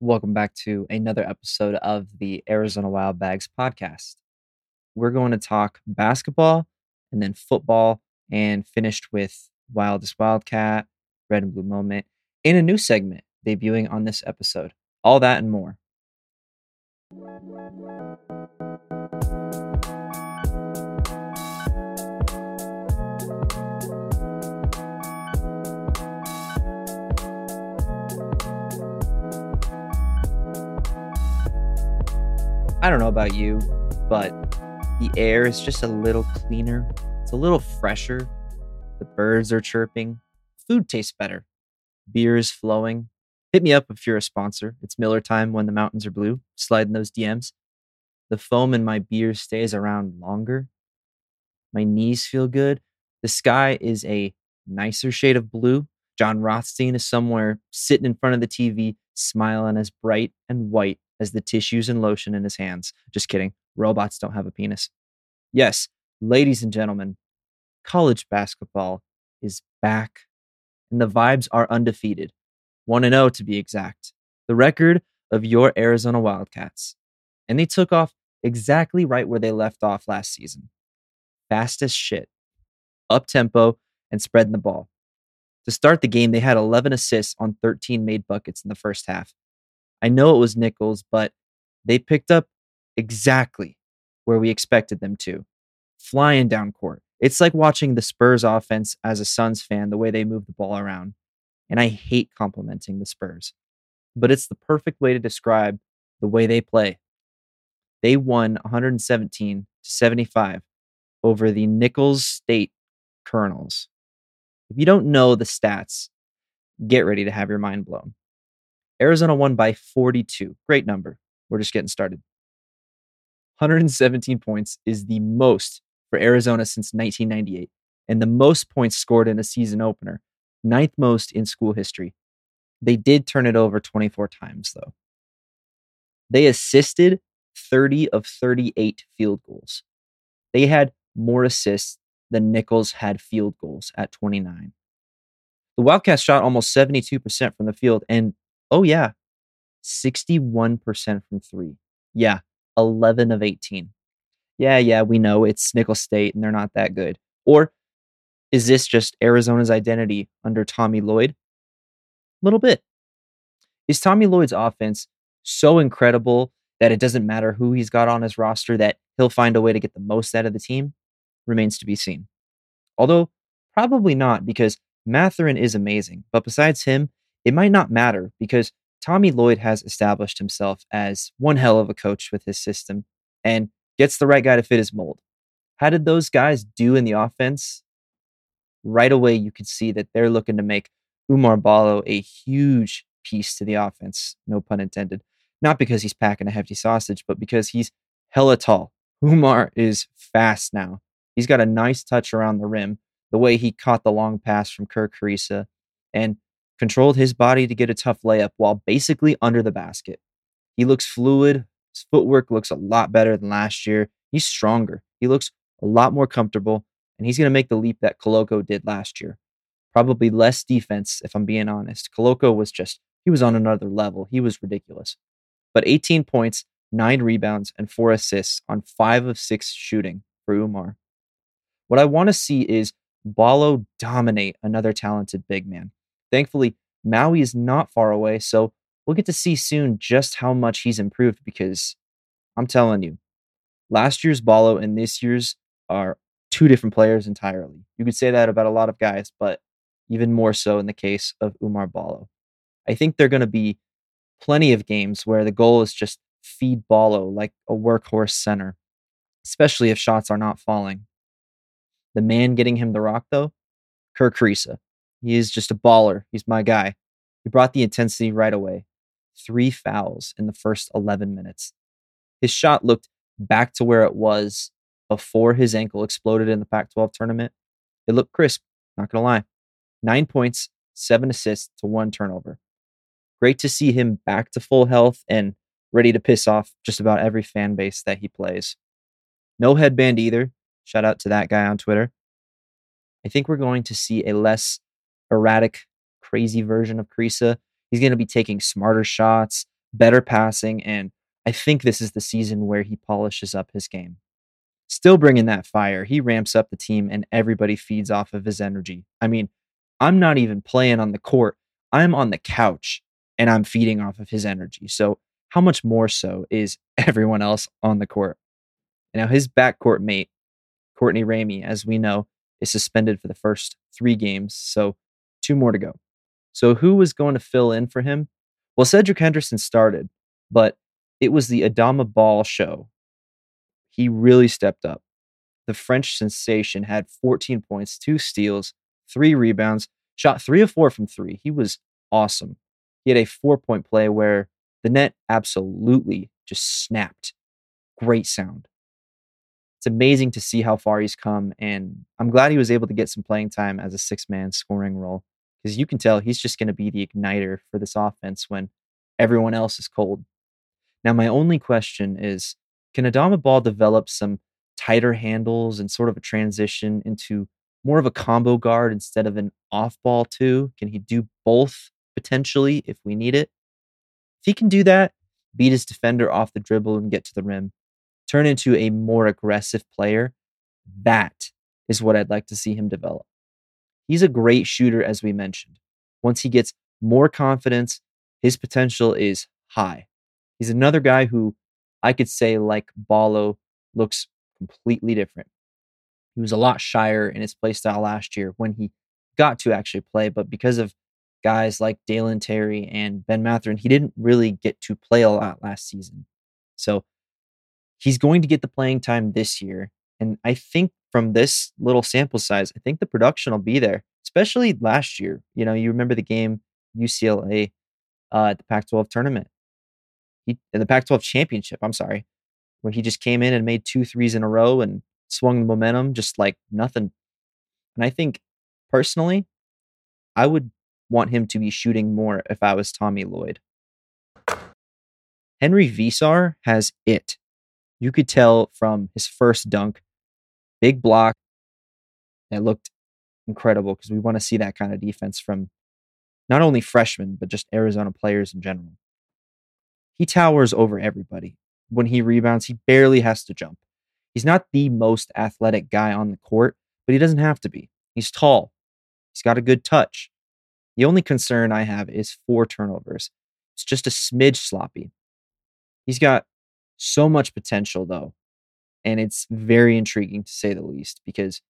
Welcome back to another episode of the Arizona Wild Bags podcast. We're going to talk basketball and then football and finished with Wildest Wildcat, Red and Blue Moment in a new segment debuting on this episode. All that and more. I don't know about you, but the air is just a little cleaner. It's a little fresher. The birds are chirping. Food tastes better. Beer is flowing. Hit me up if you're a sponsor. It's Miller time when the mountains are blue. Slide in those DMs. The foam in my beer stays around longer. My knees feel good. The sky is a nicer shade of blue. Jon Rothstein is somewhere sitting in front of the TV, smiling as bright and white as the tissues and lotion in his hands. Just kidding. Robots don't have a penis. Yes, ladies and gentlemen, college basketball is back and the vibes are undefeated. 1 0 to be exact. The record of your Arizona Wildcats. And they took off exactly right where they left off last season. Fast as shit, up tempo, and spreading the ball. To start the game, they had 11 assists on 13 made buckets in the first half. I know it was Nicholls, but they picked up exactly where we expected them to, flying down court. It's like watching the Spurs offense as a Suns fan, the way they move the ball around. And I hate complimenting the Spurs, but it's the perfect way to describe the way they play. They won 117 to 75 over the Nicholls State Colonels. If you don't know the stats, get ready to have your mind blown. Arizona won by 42. Great number. We're just getting started. 117 points is the most for Arizona since 1998 and the most points scored in a season opener, ninth most in school history. They did turn it over 24 times, though. They assisted 30 of 38 field goals. They had more assists than Nicholls had field goals at 29. The Wildcats shot almost 72% from the field, and oh, yeah, 61% from three. Yeah, 11 of 18. Yeah, yeah, we know it's Nicholls State and they're not that good. Or is this just Arizona's identity under Tommy Lloyd? A little bit. Is Tommy Lloyd's offense so incredible that it doesn't matter who he's got on his roster, that he'll find a way to get the most out of the team? Remains to be seen. Although, probably not, because Mathurin is amazing. But besides him, it might not matter because Tommy Lloyd has established himself as one hell of a coach with his system and gets the right guy to fit his mold. How did those guys do in the offense? Right away, you could see that they're looking to make Oumar Ballo a huge piece to the offense, no pun intended. Not because he's packing a hefty sausage, but because he's hella tall. Oumar is fast now. He's got a nice touch around the rim, the way he caught the long pass from Kerr Kriisa, and controlled his body to get a tough layup while basically under the basket. He looks fluid. His footwork looks a lot better than last year. He's stronger. He looks a lot more comfortable, and he's going to make the leap that Koloko did last year. Probably less defense, if I'm being honest. Koloko was just, he was on another level. He was ridiculous. But 18 points, nine rebounds, and four assists on five of six shooting for Oumar. What I want to see is Ballo dominate another talented big man. Thankfully, Maui is not far away, so we'll get to see soon just how much he's improved because I'm telling you, last year's Ballo and this year's are two different players entirely. You could say that about a lot of guys, but even more so in the case of Oumar Ballo. I think there are going to be plenty of games where the goal is just feed Ballo like a workhorse center, especially if shots are not falling. The man getting him the rock, though, Kerr Kriisa. He is just a baller. He's my guy. He brought the intensity right away. Three fouls in the first 11 minutes. His shot looked back to where it was before his ankle exploded in the Pac 12 tournament. It looked crisp, not going to lie. Nine points, seven assists to one turnover. Great to see him back to full health and ready to piss off just about every fan base that he plays. No headband either. Shout out to that guy on Twitter. I think we're going to see a less erratic, crazy version of Kriisa. He's going to be taking smarter shots, better passing, and I think this is the season where he polishes up his game. Still bringing that fire, he ramps up the team and everybody feeds off of his energy. I mean, I'm not even playing on the court, I'm on the couch and I'm feeding off of his energy. So, how much more so is everyone else on the court? Now, his backcourt mate, Courtney Ramey, as we know, is suspended for the first three games. So, two more to go. So, who was going to fill in for him? Well, Cedric Henderson started, but it was the Adama Bal show. He really stepped up. The French sensation had 14 points, two steals, three rebounds, shot three of four from three. He was awesome. He had a four point play where the net absolutely just snapped. Great sound. It's amazing to see how far he's come. And I'm glad he was able to get some playing time as a six man scoring role because you can tell he's just going to be the igniter for this offense when everyone else is cold. Now, my only question is can Adama Bal develop some tighter handles and sort of a transition into more of a combo guard instead of an off ball, too? Can he do both potentially if we need it? If he can do that, beat his defender off the dribble and get to the rim, turn into a more aggressive player, that is what I'd like to see him develop. He's a great shooter, as we mentioned. Once he gets more confidence, his potential is high. He's another guy who I could say, like Ballo, looks completely different. He was a lot shyer in his play style last year when he got to actually play, but because of guys like Dalen Terry and Ben Mathurin, he didn't really get to play a lot last season. So he's going to get the playing time this year. And I think from this little sample size, I think the production will be there, especially last year. You know, you remember the game UCLA uh, at the Pac 12 tournament he in the Pac-12 championship. I'm sorry, where he just came in and made two threes in a row and swung the momentum just like nothing. And I think personally, I would want him to be shooting more if I was Tommy Lloyd. Henry Veesaar has it. You could tell from his first dunk, big block. that looked incredible because we want to see that kind of defense from not only freshmen, but just Arizona players in general. He towers over everybody. When he rebounds, he barely has to jump. He's not the most athletic guy on the court, but he doesn't have to be. He's tall. He's got a good touch. The only concern I have is four turnovers. It's just a smidge sloppy. He's got so much potential, though, and it's very intriguing to say the least because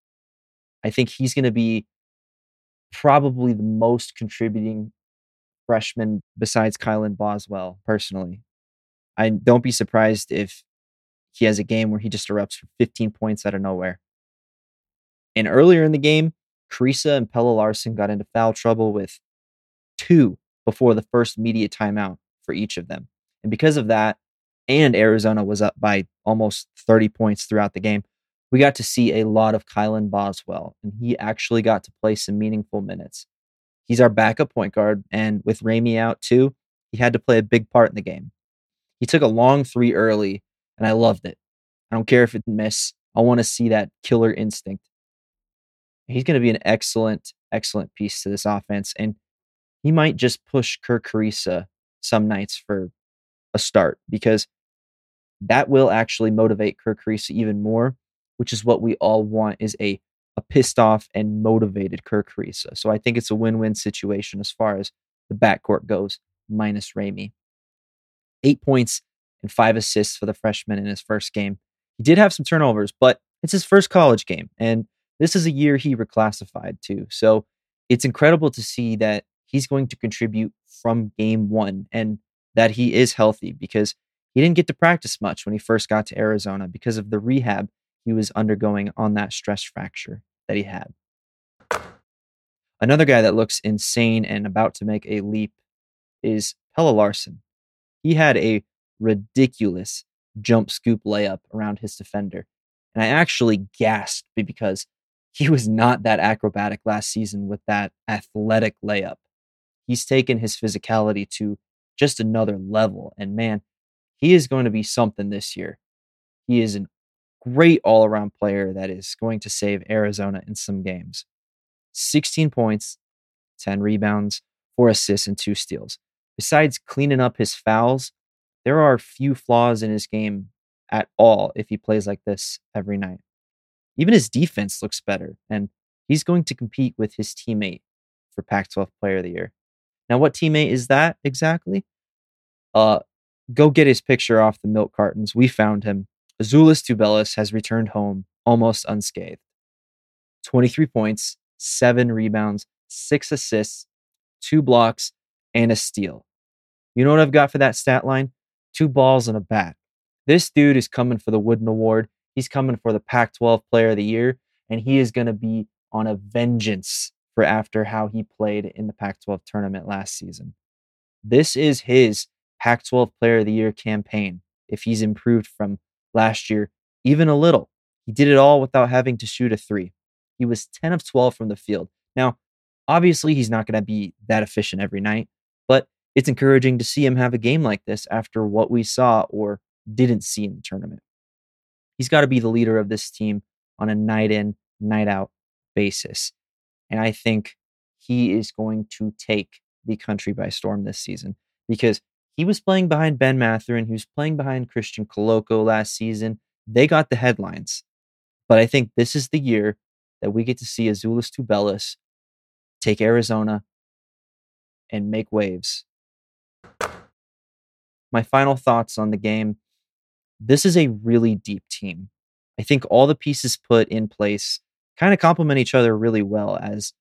I think he's going to be probably the most contributing freshman besides Kylan Boswell, personally. I don't be surprised if he has a game where he just erupts for 15 points out of nowhere. And earlier in the game, Kriisa and Pelle Larsson got into foul trouble with two before the first media timeout for each of them. And because of that, and Arizona was up by almost 30 points throughout the game, we got to see a lot of Kylan Boswell, and he actually got to play some meaningful minutes. He's our backup point guard. And with Ramey out too, he had to play a big part in the game. He took a long three early, and I loved it. I don't care if it miss. I want to see that killer instinct. He's going to be an excellent, excellent piece to this offense. And he might just push Kerr Kriisa some nights for a start because that will actually motivate Kerr Kriisa even more, which is what we all want is a a pissed off and motivated Kerr Kriisa. So I think it's a win win situation as far as the backcourt goes, minus Ramey. Eight points and five assists for the freshman in his first game. He did have some turnovers, but it's his first college game. And this is a year he reclassified too. So it's incredible to see that he's going to contribute from game one and that he is healthy because he didn't get to practice much when he first got to Arizona because of the rehab he was undergoing on that stress fracture that he had. Another guy that looks insane and about to make a leap is Pelle Larsson. He had a ridiculous jump scoop layup around his defender. And I actually gasped because he was not that acrobatic last season with that athletic layup. He's taken his physicality to just another level. And man, he is going to be something this year. He is a great all around player that is going to save Arizona in some games. 16 points, 10 rebounds, four assists, and two steals. Besides cleaning up his fouls, there are few flaws in his game at all if he plays like this every night. Even his defense looks better, and he's going to compete with his teammate for Pac 12 Player of the Year. Now, what teammate is that exactly? Uh, go get his picture off the milk cartons. We found him. Azuolas Tubelis has returned home almost unscathed. 23 points, seven rebounds, six assists, two blocks, and a steal. You know what I've got for that stat line? Two balls and a bat. This dude is coming for the Wooden Award. He's coming for the Pac 12 Player of the Year, and he is going to be on a vengeance for after how he played in the Pac 12 tournament last season. This is his Pac 12 Player of the Year campaign if he's improved from last year, even a little. He did it all without having to shoot a three. He was 10 of 12 from the field. Now, obviously, he's not going to be that efficient every night, but it's encouraging to see him have a game like this after what we saw or didn't see in the tournament. He's got to be the leader of this team on a night in, night out basis. And I think he is going to take the country by storm this season because he was playing behind Ben Mathurin. He was playing behind Christian Koloko last season. They got the headlines. But I think this is the year that we get to see Azuolas Tubelis take Arizona and make waves. My final thoughts on the game this is a really deep team. I think all the pieces put in place kind of complement each other really well as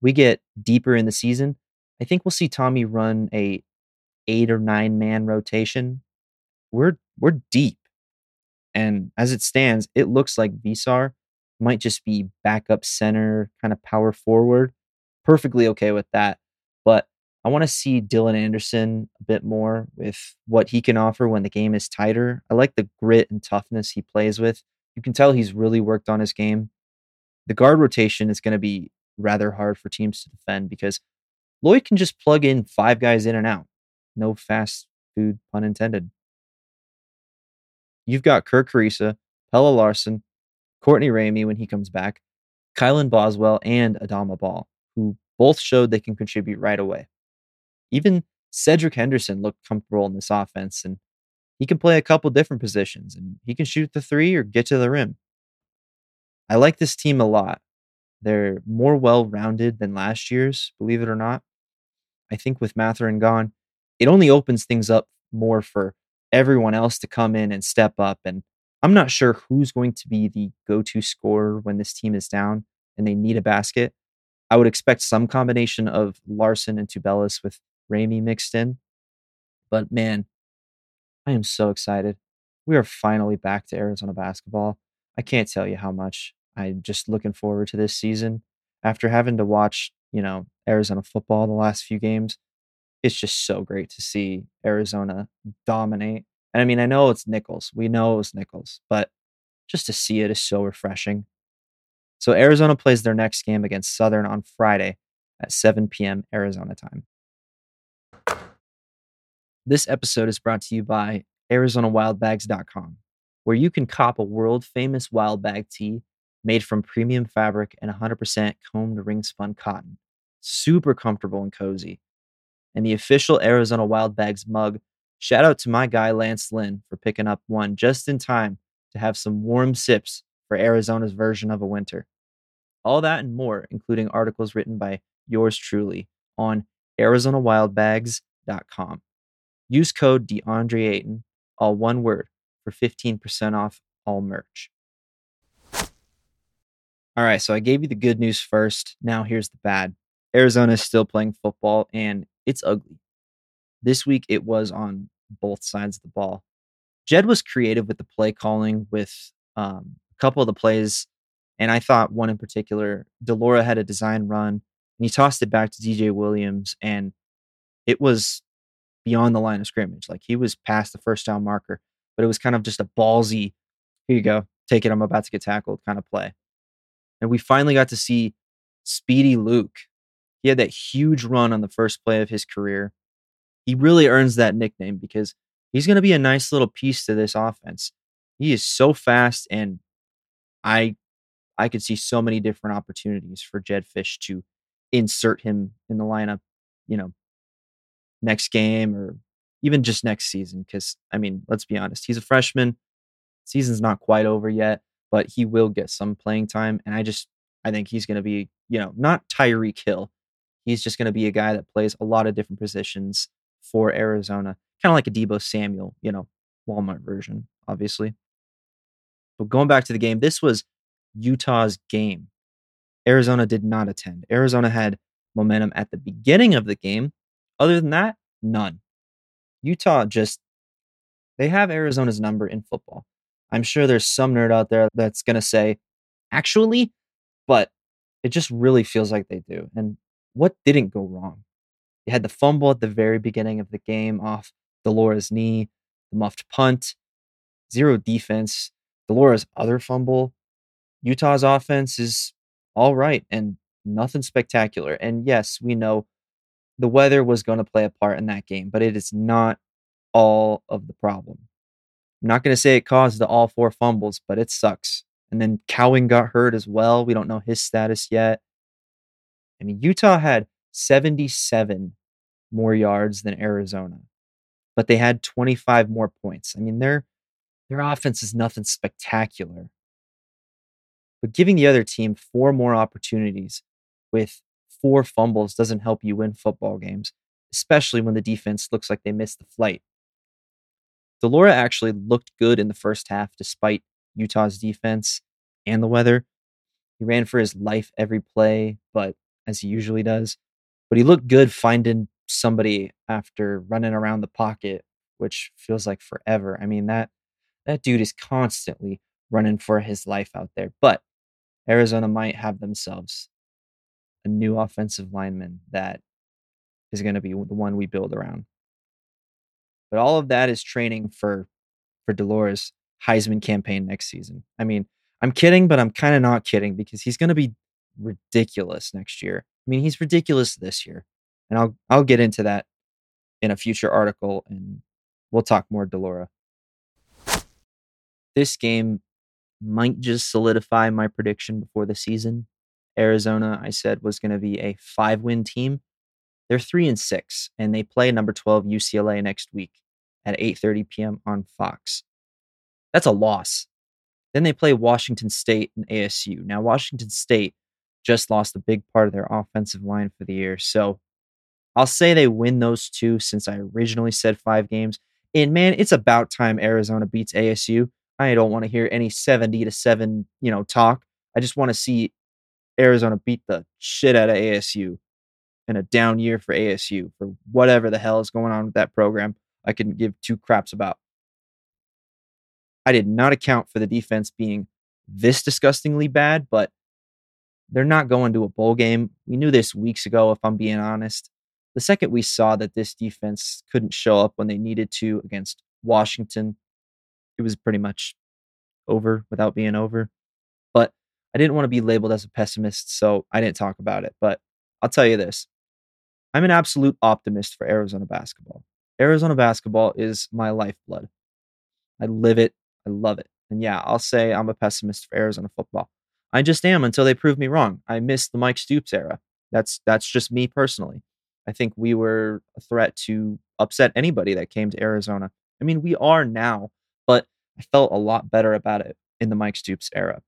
we get deeper in the season. I think we'll see Tommy run a eight or nine man rotation. We're we're deep. And as it stands, it looks like Veesaar might just be backup center, kind of power forward. Perfectly okay with that. But I want to see Dylan Anderson a bit more with what he can offer when the game is tighter. I like the grit and toughness he plays with. You can tell he's really worked on his game. The guard rotation is going to be rather hard for teams to defend because Lloyd can just plug in five guys in and out. No fast food, pun intended. You've got Kerr Kriisa, Pelle Larsson, Courtney Ramey when he comes back, Kylan Boswell, and Adama Bal, who both showed they can contribute right away. Even Cedric Henderson looked comfortable in this offense, and he can play a couple different positions, and he can shoot the three or get to the rim. I like this team a lot. They're more well rounded than last year's, believe it or not. I think with Mathurin gone, it only opens things up more for everyone else to come in and step up. And I'm not sure who's going to be the go to scorer when this team is down and they need a basket. I would expect some combination of Larsson and Tubelis with Ramey mixed in. But man, I am so excited. We are finally back to Arizona basketball. I can't tell you how much I'm just looking forward to this season. After having to watch, you know, Arizona football the last few games, it's just so great to see Arizona dominate. And I mean, I know it's Nicholls. We know it's Nicholls, but just to see it is so refreshing. So Arizona plays their next game against Southern on Friday at 7 p.m. Arizona time. This episode is brought to you by ArizonaWildBags.com, where you can cop a world famous wild bag tee made from premium fabric and 100% combed ring spun cotton. Super comfortable and cozy. And the official Arizona Wild Bags mug, shout out to my guy Lance Lynn for picking up one just in time to have some warm sips for Arizona's version of a winter. All that and more, including articles written by yours truly on ArizonaWildBags.com. Use code DeAndre all one word, for 15% off all merch. All right, so I gave you the good news first. Now here's the bad. Arizona is still playing football and it's ugly. This week it was on both sides of the ball. Jedd was creative with the play calling with um, a couple of the plays, and I thought one in particular, de Laura had a design run and he tossed it back to DJ Williams, and it was beyond the line of scrimmage. Like he was past the first down marker, but it was kind of just a ballsy, here you go, take it, I'm about to get tackled kind of play. And we finally got to see Speedy Luke. He had that huge run on the first play of his career. He really earns that nickname because he's going to be a nice little piece to this offense. He is so fast and I I could see so many different opportunities for Jedd Fisch to insert him in the lineup, you know, next game or even just next season. Because, I mean, let's be honest, he's a freshman. Season's not quite over yet, but he will get some playing time. And I just, I think he's going to be, you know, not Tyreek Hill. He's just going to be a guy that plays a lot of different positions for Arizona, kind of like a Deebo Samuel, you know, Walmart version, obviously. But going back to the game, this was Utah's game. Arizona did not attend. Arizona had momentum at the beginning of the game. Other than that, none. Utah just, they have Arizona's number in football. I'm sure there's some nerd out there that's going to say, actually, but it just really feels like they do. And what didn't go wrong? You had the fumble at the very beginning of the game off de Laura's knee, the muffed punt, zero defense. de Laura's other fumble. Utah's offense is all right and nothing spectacular. And yes, we know the weather was going to play a part in that game, but it is not all of the problem. I'm not going to say it caused the all four fumbles, but it sucks. And then Cowing got hurt as well. We don't know his status yet. I mean, Utah had 77 more yards than Arizona, but they had 25 more points. I mean, their their offense is nothing spectacular. But giving the other team four more opportunities with four fumbles doesn't help you win football games, especially when the defense looks like they missed the flight. de Laura actually looked good in the first half despite Utah's defense and the weather. He ran for his life every play, but as he usually does. But he looked good finding somebody after running around the pocket, which feels like forever. I mean that that dude is constantly running for his life out there. But Arizona might have themselves a new offensive lineman that is going to be the one we build around. But all of that is training for for de Laura's Heisman campaign next season. I mean, I'm kidding, but I'm kind of not kidding because he's going to be ridiculous next year. I mean, he's ridiculous this year. And I'll I'll get into that in a future article and we'll talk more de Laura. This game might just solidify my prediction before the season. Arizona, I said, was going to be a five win team. They're three and six, and they play number 12 UCLA next week at 8:30 p.m. on Fox. That's a loss. Then they play Washington State and ASU. Now, Washington State just lost a big part of their offensive line for the year. So I'll say they win those two since I originally said five games. And man, it's about time Arizona beats ASU. I don't want to hear any 70 to 7, you know, talk. I just want to see Arizona beat the shit out of ASU in a down year for ASU for whatever the hell is going on with that program. I can give two craps about. I did not account for the defense being this disgustingly bad, but they're not going to a bowl game. We knew this weeks ago, if I'm being honest. The second we saw that this defense couldn't show up when they needed to against Washington, it was pretty much over without being over. But I didn't want to be labeled as a pessimist, so I didn't talk about it. But I'll tell you this I'm an absolute optimist for Arizona basketball. Arizona basketball is my lifeblood. I live it, I love it. And yeah, I'll say I'm a pessimist for Arizona football. I just am until they prove me wrong. I miss the Mike Stoops era. That's that's just me personally. I think we were a threat to upset anybody that came to Arizona. I mean, we are now, but I felt a lot better about it in the Mike Stoops era.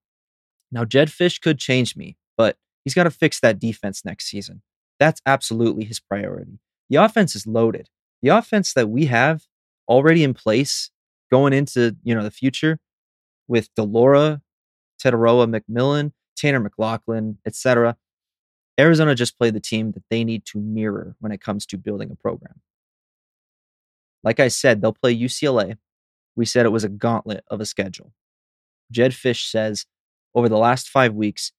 Now, Jedd Fisch could change me, but he's got to fix that defense next season. That's absolutely his priority. The offense is loaded. The offense that we have already in place going into you know the future with de Tetairoa McMillan, Tanner McLachlan, etc. Arizona just played the team that they need to mirror when it comes to building a program. Like I said, they'll play UCLA. We said it was a gauntlet of a schedule. Jedd Fisch says over the last five weeks,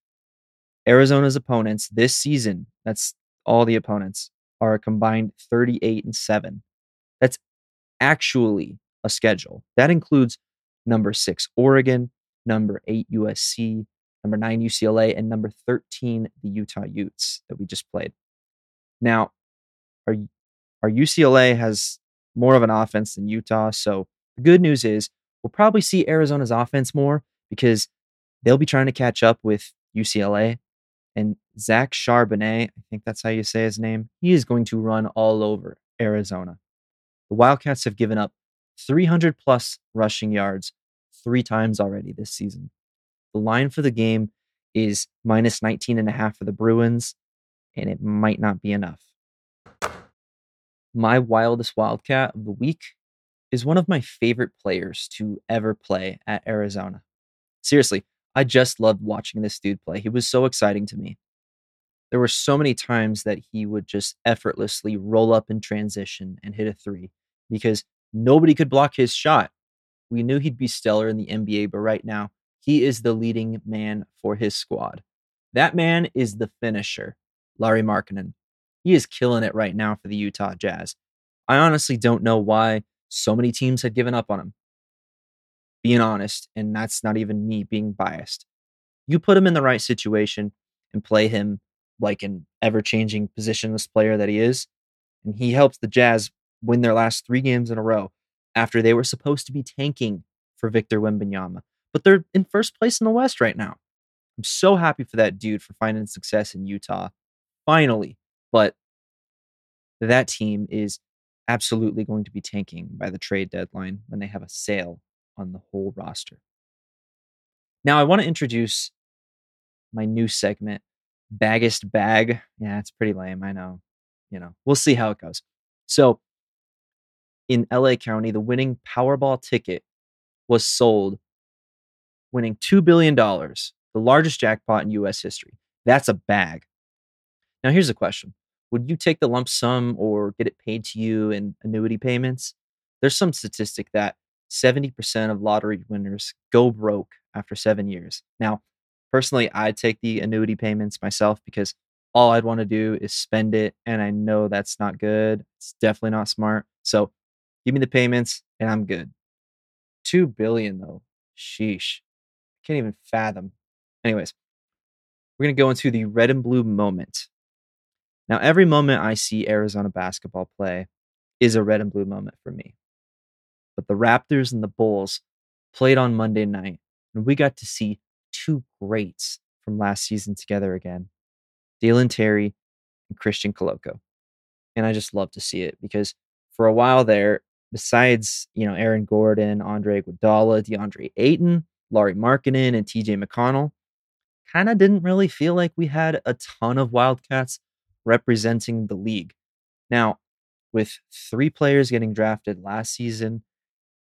Arizona's opponents this season, that's all the opponents, are a combined 38 and 7. That's actually a schedule. That includes number six Oregon, number eight USC, number nine UCLA, and number 13, the Utah Utes that we just played. Now, our, our UCLA has more of an offense than Utah. So the good news is we'll probably see Arizona's offense more because they'll be trying to catch up with UCLA. And Zach Charbonnet, I think that's how you say his name, he is going to run all over Arizona. The Wildcats have given up 300 plus rushing yards three times already this season. The line for the game is minus 19 and a half for the Bruins, and it might not be enough. My wildest Wildcat of the week is one of my favorite players to ever play at Arizona. Seriously, I just loved watching this dude play. He was so exciting to me. There were so many times that he would just effortlessly roll up in transition and hit a three because nobody could block his shot. We knew he'd be stellar in the NBA, but right now, he is the leading man for his squad. That man is the finisher, Lauri Markkanen. He is killing it right now for the Utah Jazz. I honestly don't know why so many teams had given up on him. Being honest, and that's not even me being biased. You put him in the right situation and play him like an ever changing positionless player that he is, and he helps the Jazz win their last three games in a row after they were supposed to be tanking for Victor Wembanyama. But they're in first place in the West right now. I'm so happy for that dude for finding success in Utah. Finally. But that team is absolutely going to be tanking by the trade deadline when they have a sale on the whole roster. Now, I want to introduce my new segment, Baggest Bag. Yeah, it's pretty lame. I know. You know, we'll see how it goes. So, in LA County, the winning Powerball ticket was sold, winning $2 billion, the largest jackpot in US history. That's a bag. Now, here's a question Would you take the lump sum or get it paid to you in annuity payments? There's some statistic that 70% of lottery winners go broke after seven years. Now, personally, I'd take the annuity payments myself because all I'd want to do is spend it. And I know that's not good. It's definitely not smart. So give me the payments and I'm good. Two billion though. Sheesh. Can't even fathom. Anyways, we're going to go into the red and blue moment. Now, every moment I see Arizona basketball play is a red and blue moment for me. But the Raptors and the Bulls played on Monday night, and we got to see two greats from last season together again Dalen Terry and Christian Koloko. And I just love to see it because for a while there, besides, you know, Aaron Gordon, Andre Iguodala, DeAndre Ayton, Lauri Markkanen, and TJ McConnell, kind of didn't really feel like we had a ton of Wildcats representing the league. Now, with three players getting drafted last season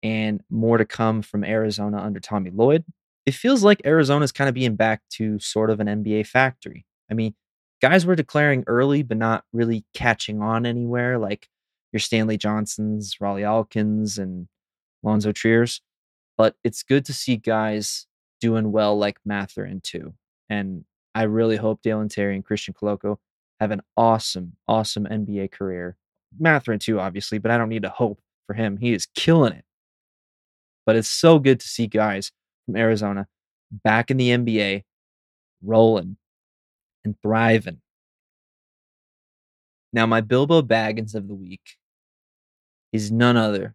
and more to come from Arizona under Tommy Lloyd, it feels like Arizona's kind of being back to sort of an NBA factory. I mean, guys were declaring early, but not really catching on anywhere, like your Stanley Johnsons, Rawle Alkins, and Lonzo Triers. But it's good to see guys doing well like Mathurin too. And I really hope Dalen Terry and Christian Koloko have an awesome, awesome NBA career. Mathurin too, obviously, but I don't need to hope for him. He is killing it. But it's so good to see guys from Arizona back in the NBA, rolling and thriving. Now, my Bilbo Baggins of the week is none other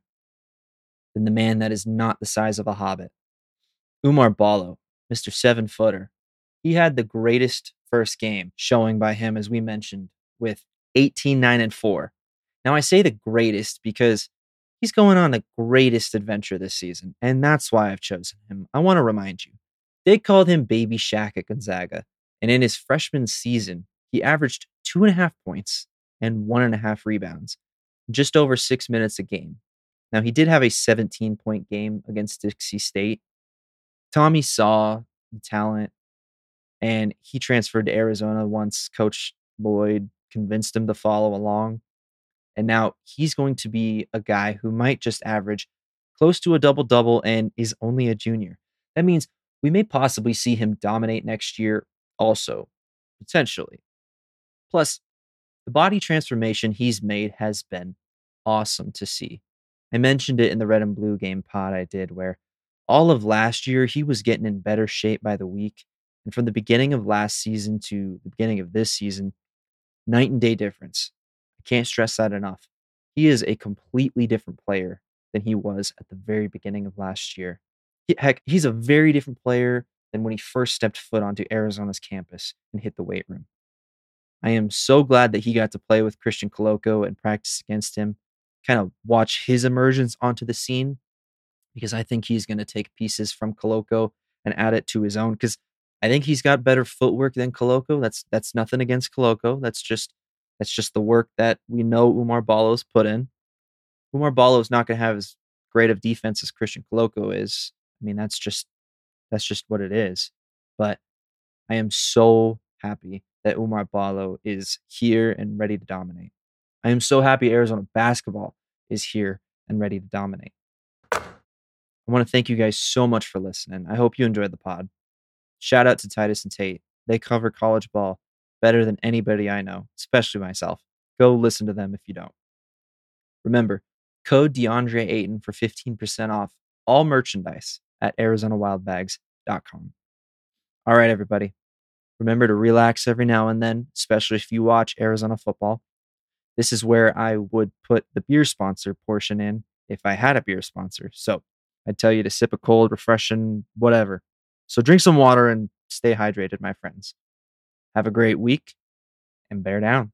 than the man that is not the size of a hobbit, Oumar Ballo, Mr. Seven Footer. He had the greatest first game showing by him, as we mentioned, with 18, 9, and 4. Now, I say the greatest because He's going on the greatest adventure this season, and that's why I've chosen him. I want to remind you, they called him Baby Shaq at Gonzaga, and in his freshman season, he averaged two and a half points and one and a half rebounds, just over six minutes a game. Now, he did have a 17 point game against Dixie State. Tommy saw the talent and he transferred to Arizona once Coach Lloyd convinced him to follow along. And now he's going to be a guy who might just average close to a double double and is only a junior. That means we may possibly see him dominate next year, also, potentially. Plus, the body transformation he's made has been awesome to see. I mentioned it in the red and blue game pod I did, where all of last year he was getting in better shape by the week. And from the beginning of last season to the beginning of this season, night and day difference. I can't stress that enough. He is a completely different player than he was at the very beginning of last year. Heck, he's a very different player than when he first stepped foot onto Arizona's campus and hit the weight room. I am so glad that he got to play with Christian Koloko and practice against him. kind of watch his emergence onto the scene because I think he's going to take pieces from Koloko and add it to his own. Because I think he's got better footwork than Koloko. That's that's nothing against Koloko. That's just that's just the work that we know Oumar Ballo's put in. Oumar Ballo is not going to have as great of defense as Christian Koloko is. I mean, that's just that's just what it is. But I am so happy that Oumar Ballo is here and ready to dominate. I am so happy Arizona basketball is here and ready to dominate. I want to thank you guys so much for listening. I hope you enjoyed the pod. Shout out to Titus and Tate. They cover college ball better than anybody I know, especially myself. Go listen to them if you don't. Remember, code DeAndre Ayton for 15% off all merchandise at ArizonaWildBags.com. All right, everybody. Remember to relax every now and then, especially if you watch Arizona football. This is where I would put the beer sponsor portion in if I had a beer sponsor. So I'd tell you to sip a cold, refreshing, whatever. So drink some water and stay hydrated, my friends. Have a great week and bear down.